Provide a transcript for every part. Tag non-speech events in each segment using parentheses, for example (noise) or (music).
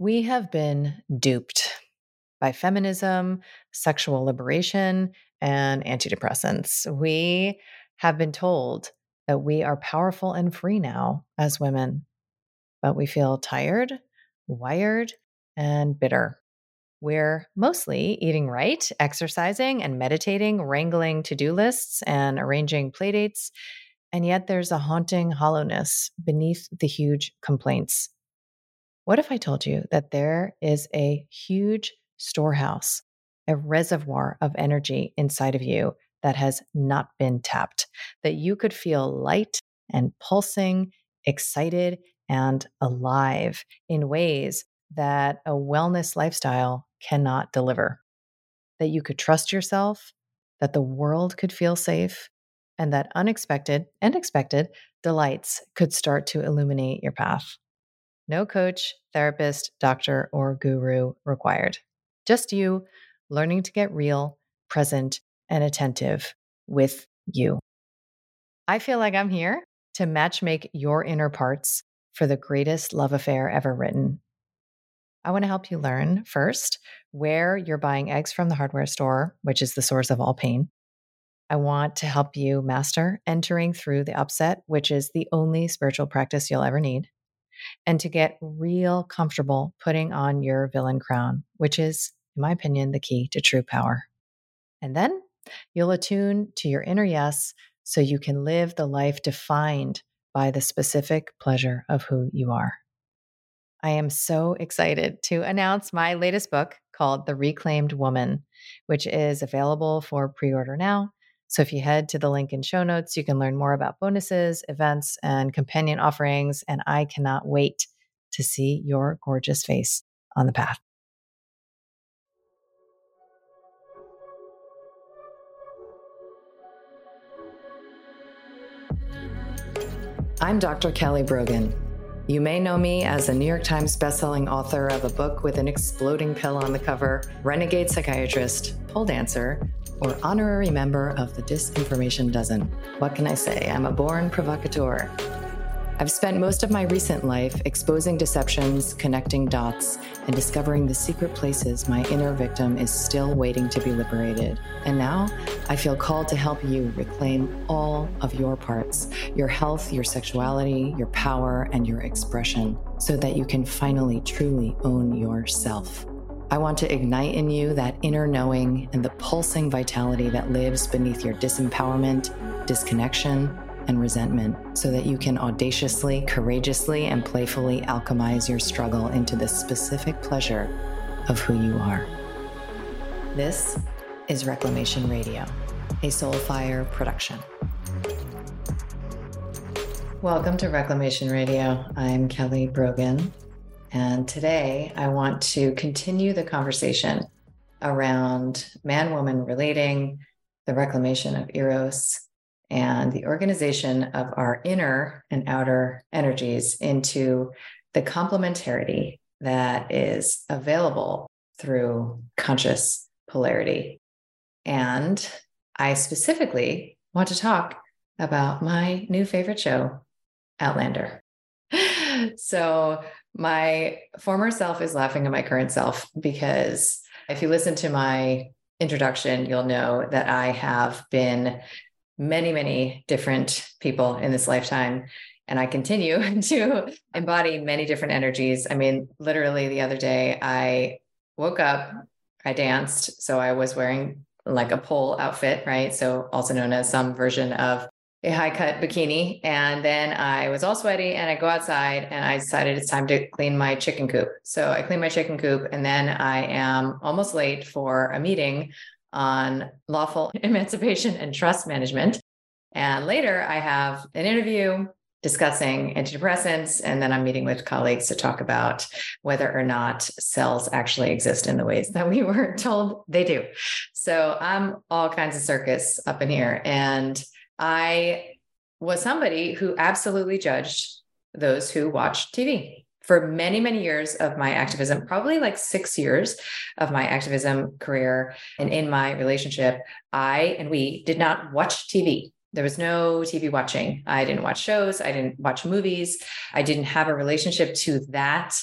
We have been duped by feminism, sexual liberation, and antidepressants. We have been told that we are powerful and free now as women, but we feel tired, wired, and bitter. We're mostly eating right, exercising and meditating, wrangling to do lists, and arranging playdates. And yet there's a haunting hollowness beneath the huge complaints. What if I told you that there is a huge storehouse, a reservoir of energy inside of you that has not been tapped, that you could feel light and pulsing, excited and alive in ways that a wellness lifestyle cannot deliver, that you could trust yourself, that the world could feel safe, and that unexpected and expected delights could start to illuminate your path. No coach, therapist, doctor, or guru required. Just you learning to get real, present, and attentive with you. I feel like I'm here to matchmake your inner parts for the greatest love affair ever written. I want to help you learn first where you're buying eggs from the hardware store, which is the source of all pain. I want to help you master entering through the upset, which is the only spiritual practice you'll ever need and to get real comfortable putting on your villain crown, which is, in my opinion, the key to true power. And then you'll attune to your inner yes so you can live the life defined by the specific pleasure of who you are. I am so excited to announce my latest book called The Reclaimed Woman, which is available for pre order now so if you head to the link in show notes, you can learn more about bonuses, events, and companion offerings. And I cannot wait to see your gorgeous face on the path. I'm Dr. Kelly Brogan. You may know me as a New York Times bestselling author of a book with an exploding pill on the cover, renegade psychiatrist, pole dancer, or honorary member of the Disinformation Dozen. What can I say? I'm a born provocateur. I've spent most of my recent life exposing deceptions, connecting dots, and discovering the secret places my inner victim is still waiting to be liberated. And now I feel called to help you reclaim all of your parts your health, your sexuality, your power, and your expression so that you can finally truly own yourself. I want to ignite in you that inner knowing and the pulsing vitality that lives beneath your disempowerment, disconnection, and resentment so that you can audaciously, courageously, and playfully alchemize your struggle into the specific pleasure of who you are. This is Reclamation Radio, a Soulfire production. Welcome to Reclamation Radio. I'm Kelly Brogan, and today I want to continue the conversation around man woman relating, the reclamation of Eros, and the organization of our inner and outer energies into the complementarity that is available through conscious polarity. And I specifically want to talk about my new favorite show, Outlander. (laughs) so, my former self is laughing at my current self because if you listen to my introduction, you'll know that I have been many, many different people in this lifetime. And I continue (laughs) to embody many different energies. I mean, literally the other day, I woke up, I danced. So I was wearing like a pole outfit, right? So also known as some version of a high cut bikini. And then I was all sweaty and I go outside and I decided it's time to clean my chicken coop. So I clean my chicken coop and then I am almost late for a meeting on lawful (laughs) emancipation and trust management. And later I have an interview discussing antidepressants. And then I'm meeting with colleagues to talk about whether or not cells actually exist in the ways that we (laughs) were told they do. So I'm all kinds of circus up in here. And I was somebody who absolutely judged those who watched TV for many, many years of my activism, probably like six years of my activism career. And in my relationship, I and we did not watch TV. There was no TV watching. I didn't watch shows. I didn't watch movies. I didn't have a relationship to that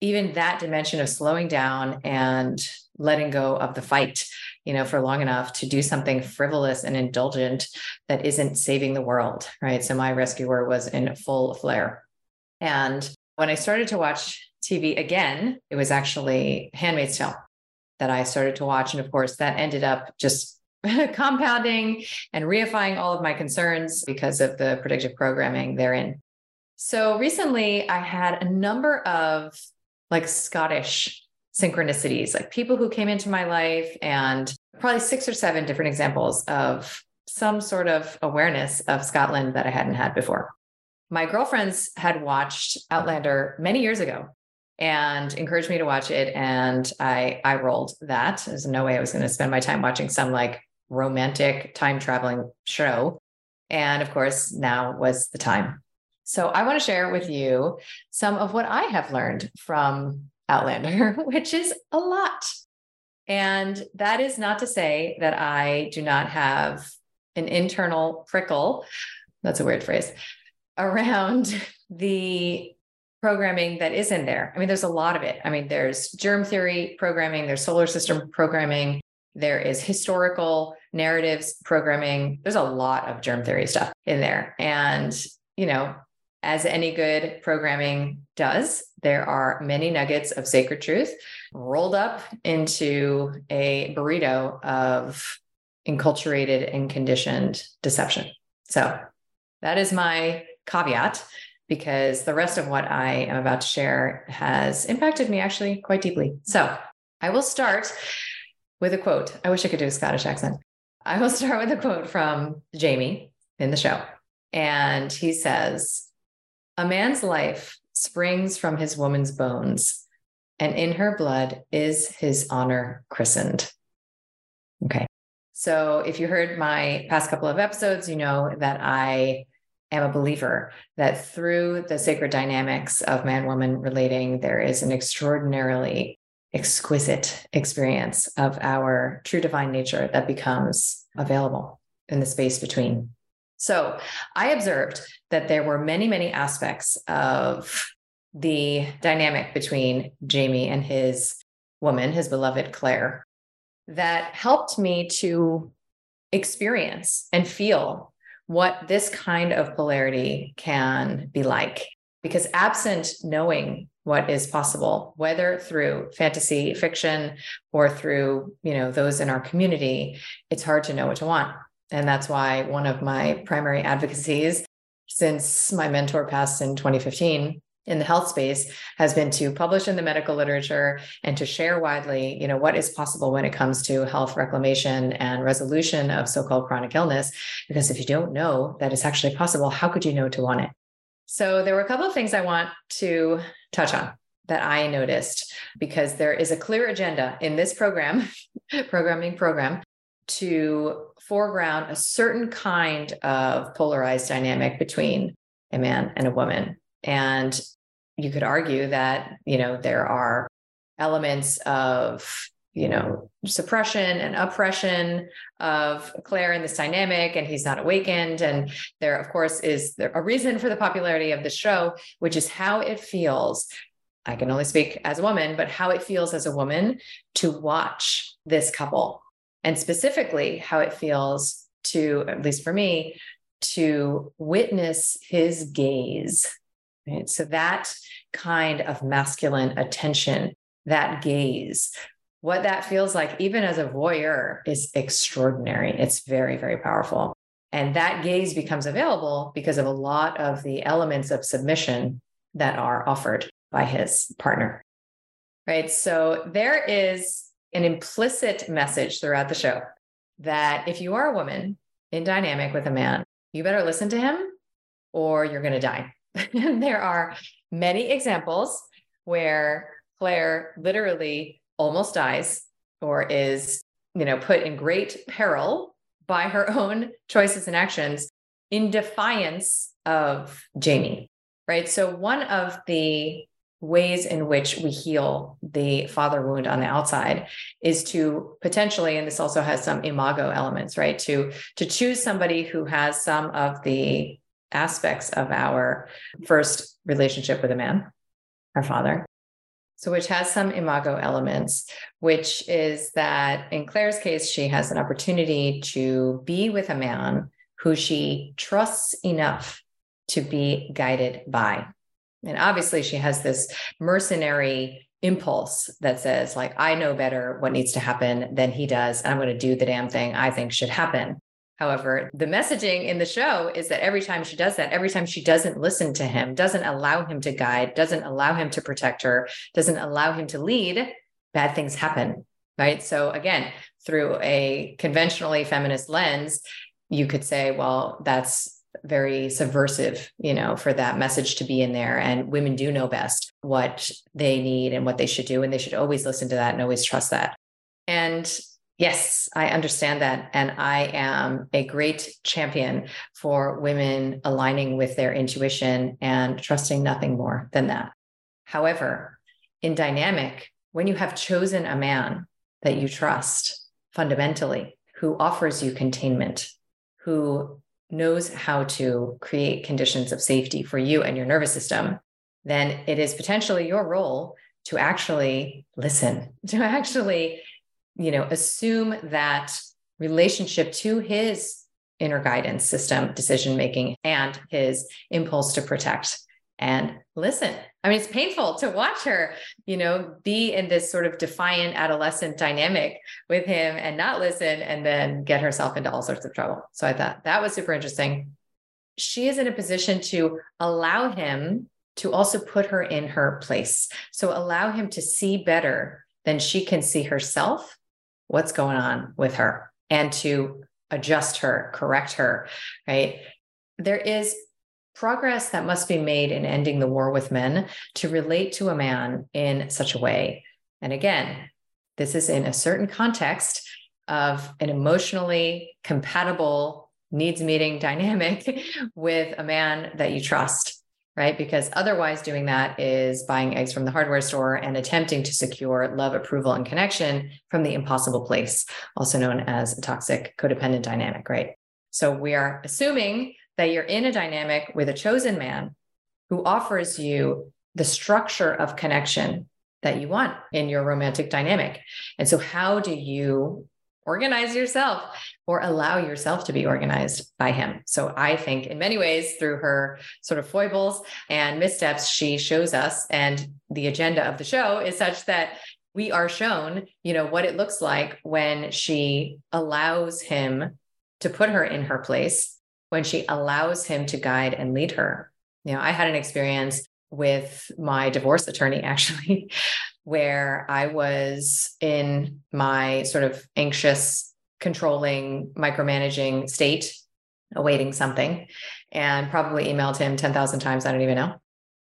even that dimension of slowing down and letting go of the fight, you know, for long enough to do something frivolous and indulgent that isn't saving the world, right? So my rescuer was in full flare. And when I started to watch TV again, it was actually Handmaid's Tale that I started to watch. And of course, that ended up just (laughs) compounding and reifying all of my concerns because of the predictive programming therein. So recently, I had a number of like Scottish synchronicities, like people who came into my life, and probably six or seven different examples of some sort of awareness of Scotland that I hadn't had before. My girlfriends had watched Outlander many years ago and encouraged me to watch it. And I I rolled that. There's no way I was going to spend my time watching some like romantic time traveling show. And of course, now was the time. So I want to share with you some of what I have learned from Outlander, (laughs) which is a lot. And that is not to say that I do not have an internal prickle. That's a weird phrase around (laughs) the programming that is in there. I mean, there's a lot of it. I mean, there's germ theory programming, there's solar system programming, there is historical narratives programming. There's a lot of germ theory stuff in there. And, you know, as any good programming does, there are many nuggets of sacred truth rolled up into a burrito of enculturated and conditioned deception. So that is my caveat because the rest of what I am about to share has impacted me actually quite deeply. So I will start with a quote. I wish I could do a Scottish accent. I will start with a quote from Jamie in the show. And he says, A man's life springs from his woman's bones, and in her blood is his honor christened. Okay. So if you heard my past couple of episodes, you know that I am a believer that through the sacred dynamics of man woman relating, there is an extraordinarily exquisite experience of our true divine nature that becomes available in the space between. So I observed that there were many, many aspects of the dynamic between Jamie and his woman, his beloved Claire, that helped me to experience and feel what this kind of polarity can be like. Because absent knowing what is possible, whether through fantasy fiction or through, you know, those in our community, it's hard to know what to want. And that's why one of my primary advocacies since my mentor passed in 2015 in the health space has been to publish in the medical literature and to share widely you know what is possible when it comes to health reclamation and resolution of so-called chronic illness because if you don't know that it's actually possible how could you know to want it? So there were a couple of things i want to touch on that i noticed because there is a clear agenda in this program (laughs) programming program to foreground a certain kind of polarized dynamic between a man and a woman and you could argue that, you know, there are elements of, you know, suppression and oppression of Claire in this dynamic, and he's not awakened. And there, of course, is a reason for the popularity of the show, which is how it feels. I can only speak as a woman, but how it feels as a woman to watch this couple, and specifically how it feels to, at least for me, to witness his gaze Right? So that kind of masculine attention, that gaze, what that feels like, even as a voyeur, is extraordinary. It's very, very powerful. And that gaze becomes available because of a lot of the elements of submission that are offered by his partner. Right. So there is an implicit message throughout the show that if you are a woman in dynamic with a man, you better listen to him or you're going to die. (laughs) there are many examples where Claire literally almost dies or is, you know, put in great peril by her (laughs) own choices and actions in defiance of Jamie. Right. So one of the ways in which we heal the father wound on the outside is to potentially and this also has some imago elements right to to choose somebody who has some of the aspects of our first relationship with a man, our father, So, which has some imago elements, which is that in Claire's case, she has an opportunity to be with a man who she trusts enough to be guided by. And obviously, she has this mercenary impulse that says, like, I know better what needs to happen than he does. And I'm going to do the damn thing I think should happen. However, the messaging in the show is that every time she does that, every time she doesn't listen to him, doesn't allow him to guide, doesn't allow him to protect her, doesn't allow him to lead, bad things happen. Right. So, again, through a conventionally feminist lens, you could say, well, that's very subversive, you know, for that message to be in there. And women do know best what they need and what they should do. And they should always listen to that and always trust that. And Yes, I understand that. And I am a great champion for women aligning with their intuition and trusting nothing more than that. However, in dynamic, when you have chosen a man that you trust fundamentally, who offers you containment, who knows how to create conditions of safety for you and your nervous system, then it is potentially your role to actually listen, (laughs) to actually you know, assume that relationship to his inner guidance system, decision making, and his impulse to protect and listen. I mean, it's painful to watch her, you know, be in this sort of defiant adolescent dynamic with him and not listen and then get herself into all sorts of trouble. So I thought that was super interesting. She is in a position to allow him to also put her in her place. So allow him to see better than she can see herself what's going on with her and to adjust her, correct her, right? There is progress that must be made in ending the war with men to relate to a man in such a way. And again, this is in a certain context of an emotionally compatible needs meeting (laughs) dynamic with a man that you trust right? Because otherwise, doing that is buying eggs from the hardware store and attempting to secure love, approval, and connection from the impossible place, also known as a toxic codependent dynamic, right? So we are assuming that you're in a dynamic with a chosen man who offers you the structure of connection that you want in your romantic dynamic. And so, how do you organize yourself or allow yourself to be organized by him. So I think in many ways through her sort of foibles and missteps she shows us and the agenda of the show is such that we are shown, you know, what it looks like when she allows him to put her in her place, when she allows him to guide and lead her. You know, I had an experience with my divorce attorney (laughs) actually where I was in my sort of anxious, controlling, micromanaging state, awaiting something, and probably emailed him 10,000 times. I don't even know.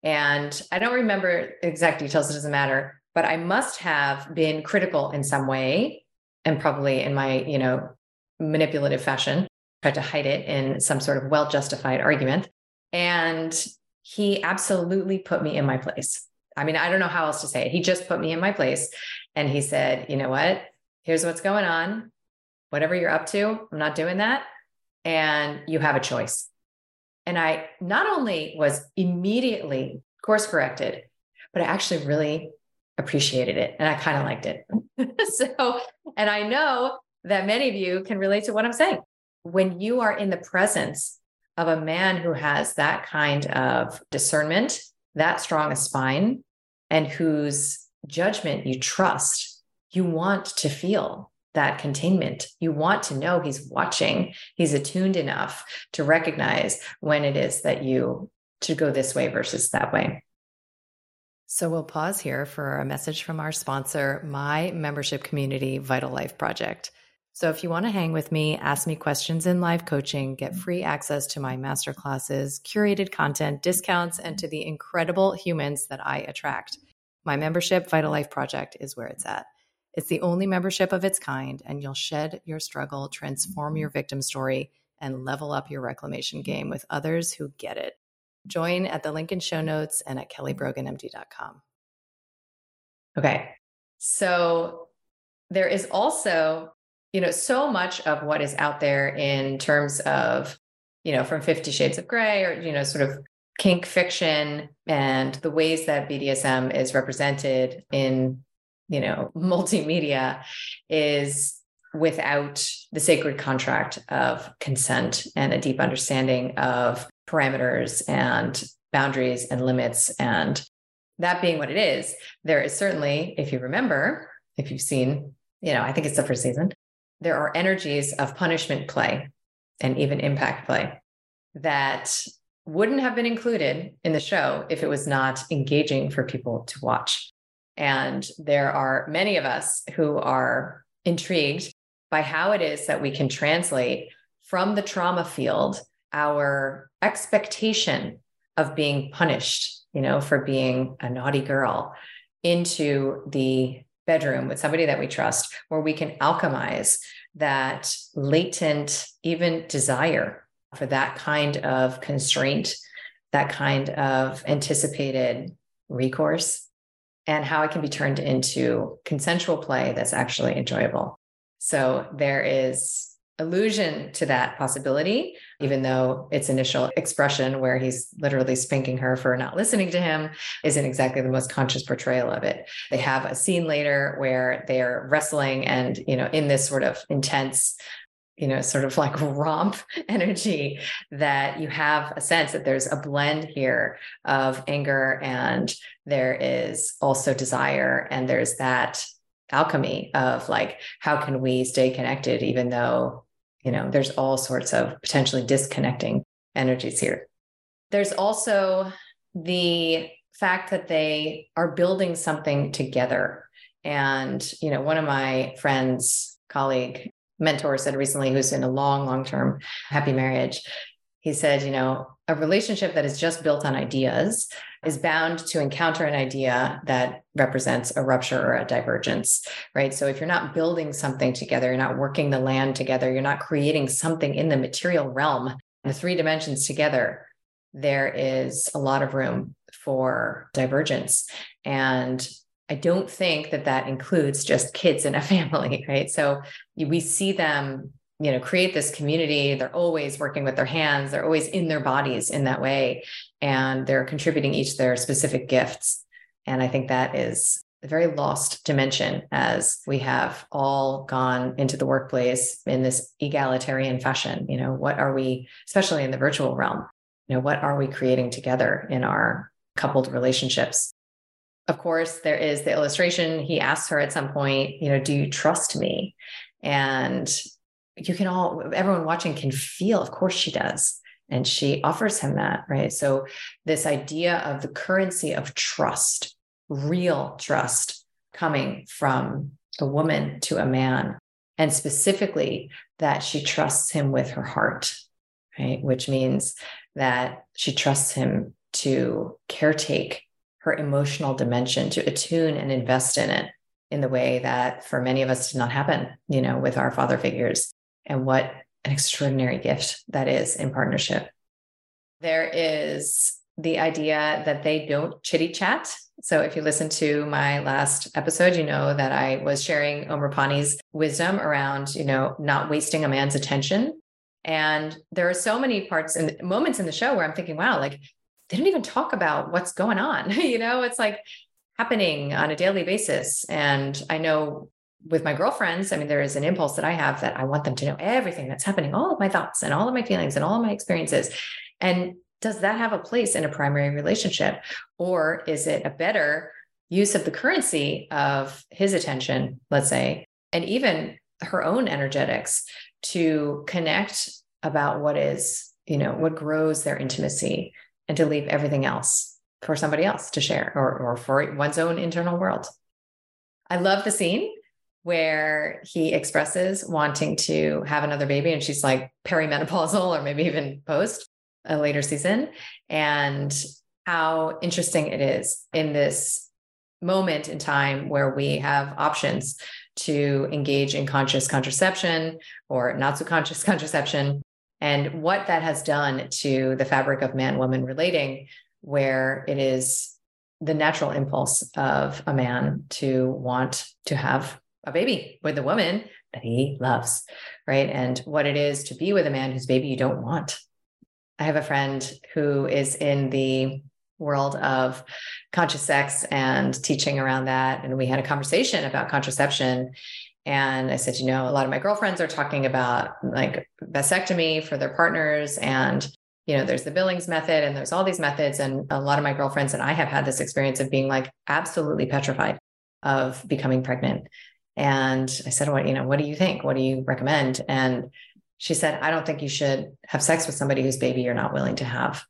And I don't remember exact details, it doesn't matter, but I must have been critical in some way and probably in my, you know, manipulative fashion, tried to hide it in some sort of well justified argument. And he absolutely put me in my place. I mean, I don't know how else to say it. He just put me in my place and he said, you know what? Here's what's going on. Whatever you're up to, I'm not doing that. And you have a choice. And I not only was immediately course corrected, but I actually really appreciated it and I kind of liked it. (laughs) so, and I know that many of you can relate to what I'm saying. When you are in the presence of a man who has that kind of discernment that strong a spine and whose judgment you trust, you want to feel that containment. You want to know he's watching, he's attuned enough to recognize when it is that you to go this way versus that way. So we'll pause here for a message from our sponsor, my membership community, Vital Life Project. So if you want to hang with me, ask me questions in live coaching, get free access to my masterclasses, curated content, discounts, and to the incredible humans that I attract. My membership, Vital Life Project, is where it's at. It's the only membership of its kind, and you'll shed your struggle, transform your victim story, and level up your reclamation game with others who get it. Join at the link in show notes and at kellybroganmd.com. Okay. So there is also you know, so much of what is out there in terms of, you know, from 50 shades of gray or, you know, sort of kink fiction and the ways that BDSM is represented in, you know, (laughs) multimedia is without the sacred contract of consent and a deep understanding of parameters and boundaries and limits. And that being what it is, there is certainly, if you remember, if you've seen, you know, I think it's the first season, there are energies of punishment play and even impact play that wouldn't have been included in the show if it was not engaging for people to watch. And there are many of us who are intrigued by how it is that we can translate from the trauma field our expectation of being punished, you know, for being a naughty girl into the bedroom with somebody that we trust, where we can alchemize that latent, even desire for that kind of constraint, that kind of anticipated recourse, and how it can be turned into consensual play that's actually enjoyable. So there is allusion to that possibility, even though its initial expression, where he's literally spanking her for not listening to him, isn't exactly the most conscious portrayal of it. They have a scene later where they're wrestling and, you know, in this sort of intense you know, sort of like (laughs) romp energy that you have a sense that there's a blend here of anger and there is also desire and there's that alchemy of like how can we stay connected even though you know there's all sorts of potentially disconnecting energies here. There's also the fact that they are building something together. And you know one of my friends colleague mentor said recently who's in a long long term happy marriage he said you know a relationship that is just built on ideas is bound to encounter an idea that represents a rupture or a divergence, right? So if you're not building something together, you're not working the land together, you're not creating something in the material realm, the three dimensions together, there is a lot of room for divergence. And I don't think that that includes just kids in a (laughs) family, right? So we see them you know create this community. They're always working with their hands. They're always in their bodies in that way. And they're contributing each their specific gifts. And i think that is a very lost dimension as we have all gone into the workplace in this egalitarian fashion. You know what are we especially in the virtual realm you know what are we creating together in our coupled relationships? Of course there is the illustration. He asks her at some point you know do you trust me? And you can all everyone watching can feel of course she does. And she offers him that right? So this idea of the currency of trust real trust coming from a woman to a man and specifically that she trusts him with her heart right? Which means that she trusts him to caretake her emotional dimension to attune and invest in it in the way that for many of us did not happen you know with our father figures and what an extraordinary gift that is in partnership. There is the idea that they don't chitty chat. So if you listen to my last episode, you know that I was sharing Om Rupani's wisdom around, you know, not wasting a man's attention. And there are so many parts and moments in the show where I'm thinking, wow, like they don't even talk about what's going on. (laughs) you know, it's like happening on a daily basis. And I know with my girlfriends, I mean, there is an impulse that I have that I want them to know everything that's happening, all of my thoughts and all of my feelings and all of my experiences. And does that have a place in a primary relationship? Or is it a better use of the currency of his attention, let's say, and even her own energetics to connect about what is, you know, what grows their intimacy and to leave everything else for somebody else to share or, or for one's own internal world? I love the scene where he expresses wanting to have another baby and she's like perimenopausal or maybe even post a later season and how interesting it is in this moment in time where we have options to engage in conscious contraception or not so conscious (laughs) contraception and what that has done to the fabric of man woman relating where it is the natural impulse of a man to want to have a baby with a woman that he loves, right? And what it is to be with a man whose baby you don't want. I have a friend who is in the world of conscious sex and teaching around that. And we had a conversation about contraception. And I said, you know, a lot of my girlfriends are talking about like vasectomy for their partners. And, you know, there's the Billings method and there's all these methods. And a lot of my girlfriends and I have had this experience of being like absolutely petrified of becoming pregnant. And I said, what, you know, what do you think? What do you recommend? And she said, I don't think you should have sex with somebody whose baby you're not willing to have.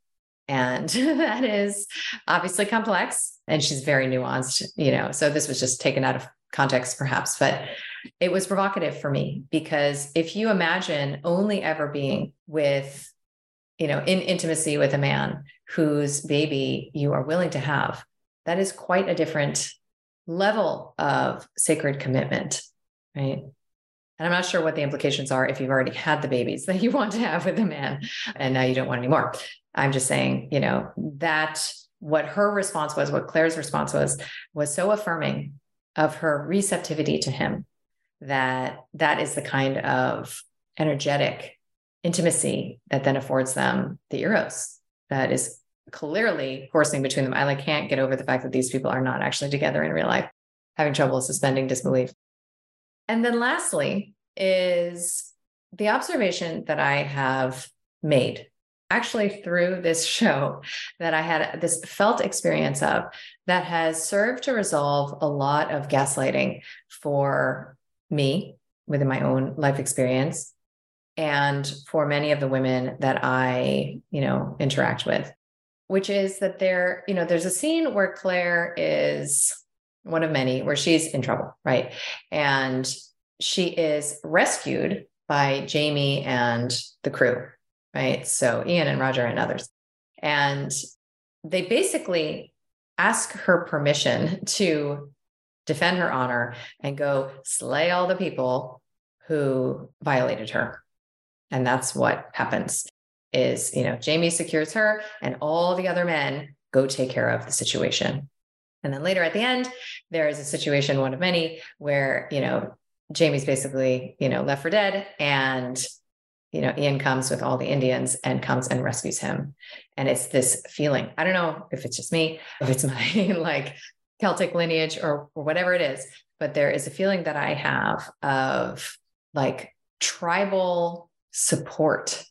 And (laughs) that is obviously complex and she's very nuanced, you know. So this was just taken out of context, perhaps, but it was provocative for me because if you imagine only ever being with, you know, in intimacy with a man whose baby you are willing to have, that is quite a different level of sacred commitment, right? And I'm not sure what the implications are if you've already had the babies (laughs) that you want to have with a man and now you don't want any more. I'm just saying, you know, that what her response was, what Claire's response was, was so affirming of her receptivity to him that that is the kind of energetic intimacy that then affords them the eros that is clearly coursing between them. I like can't get over the fact that these people are not actually together in real life, having trouble suspending disbelief. And then lastly is the observation that I have made actually through this show that I had this felt experience of that has served to resolve a lot of gaslighting for me within my own life experience and for many of the women that I, you know, interact with, which is that there, you know, there's a scene where Claire is one of many where she's in trouble, right? And she is rescued by Jamie and the crew, right? So Ian and Roger and others. And they basically ask her permission to defend her honor and go slay all the people who violated her. And that's what happens is, you know, Jamie secures her and all the other men go take care of the situation. And then later at the end, there is a situation, one of many, where, you know, Jamie's basically, you know, left for dead. And, you know, Ian comes with all the Indians and comes and rescues him. And it's this feeling. I don't know if it's just me, if it's (laughs) my like Celtic lineage or, or whatever it is, but there is a feeling that I have of like tribal support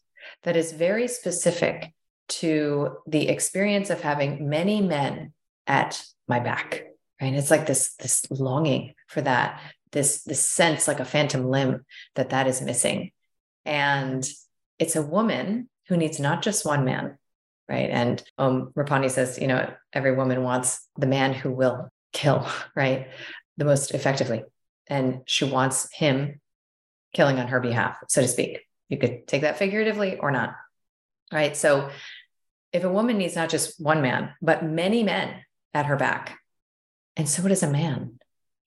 that is very specific to the experience of having many men at my back right? It's like this this longing for that this this sense like a phantom limb that that is missing. And it's a woman who needs not just one man right? And um rapani says you know every woman wants the man who will kill (laughs) right? The most effectively. And she wants him killing on her behalf so to speak you could take that figuratively or not right so if a woman needs not just one man but many men at her back and so does a man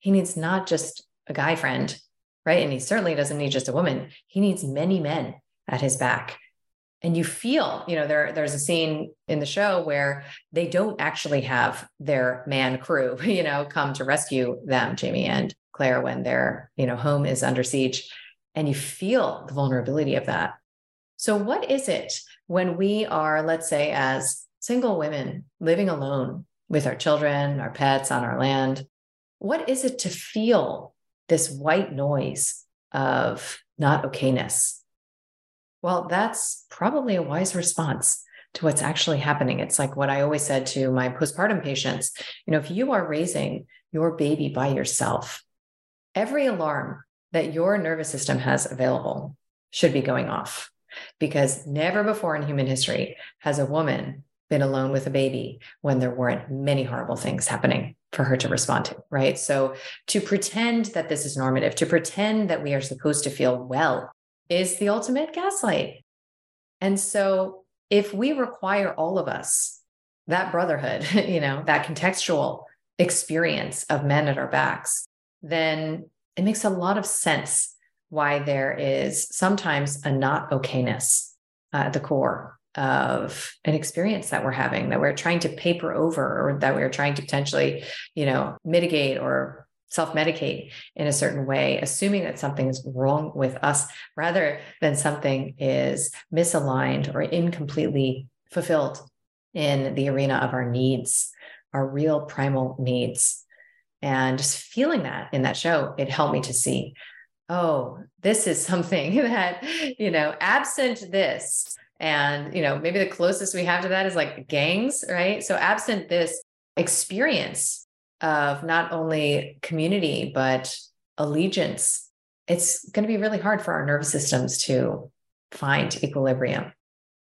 he needs not just a guy friend, right? And he certainly doesn't need just a woman. He needs many men at his back. And you feel, you know, there, there's a scene in the show where they don't actually have their man crew, (laughs) you know, come to rescue them, Jamie and Claire, when their, you know, home is under siege. And you feel the vulnerability of that. So, what is it when we are, let's say, as single women living alone with our children, our pets on our land? What is it to feel this white noise of not okayness. Well, that's probably a wise response to what's actually happening. It's like what I always said to my postpartum patients you know, if you are raising your baby by yourself, every alarm that your nervous system has available should be going off because never before in human history has a woman been alone with a baby when there weren't many horrible things happening for her to respond to, right? So to pretend that this is normative, to pretend that we are supposed to feel well is the ultimate gaslight. And so if we require all of us that brotherhood, (laughs) you know, that contextual experience of men at our backs, then it makes a lot of sense why there is sometimes a not okayness uh, at the core of an experience that we're having that we're trying to paper over or that we're trying to potentially you know mitigate or self medicate in a certain way, assuming that something is wrong with us rather than something is misaligned or incompletely fulfilled in the arena of our needs, our real primal needs. And just feeling that in that show, it helped me to see, oh, this is something (laughs) that, you know, absent this, and, you know, maybe the closest we have to that is like gangs, right? So, absent this experience of not only community, but allegiance, it's going to be really hard for our nervous systems to find equilibrium.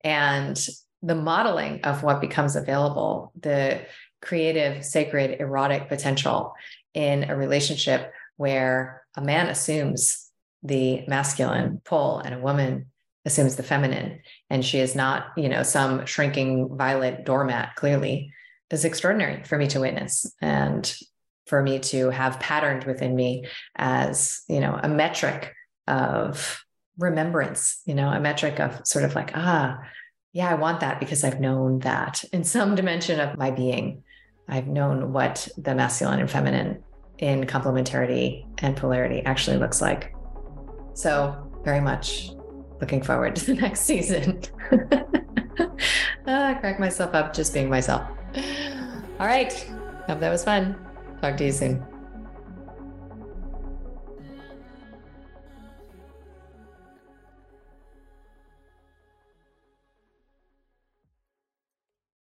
And the modeling of what becomes available, the creative, sacred, erotic potential in a relationship where a man assumes the masculine pull and a woman assumes the feminine. And she is not you know some shrinking violet doormat clearly. Is extraordinary for me to witness and for me to have patterned within me as you know a metric of remembrance you know a metric of sort of like ah yeah i want that because i've known that in some dimension of my being i've known what the masculine and feminine in complementarity and polarity actually looks like so very much looking forward to the (laughs) next season (laughs) ah, crack myself up just being myself all right. Hope that was fun. Talk to you soon.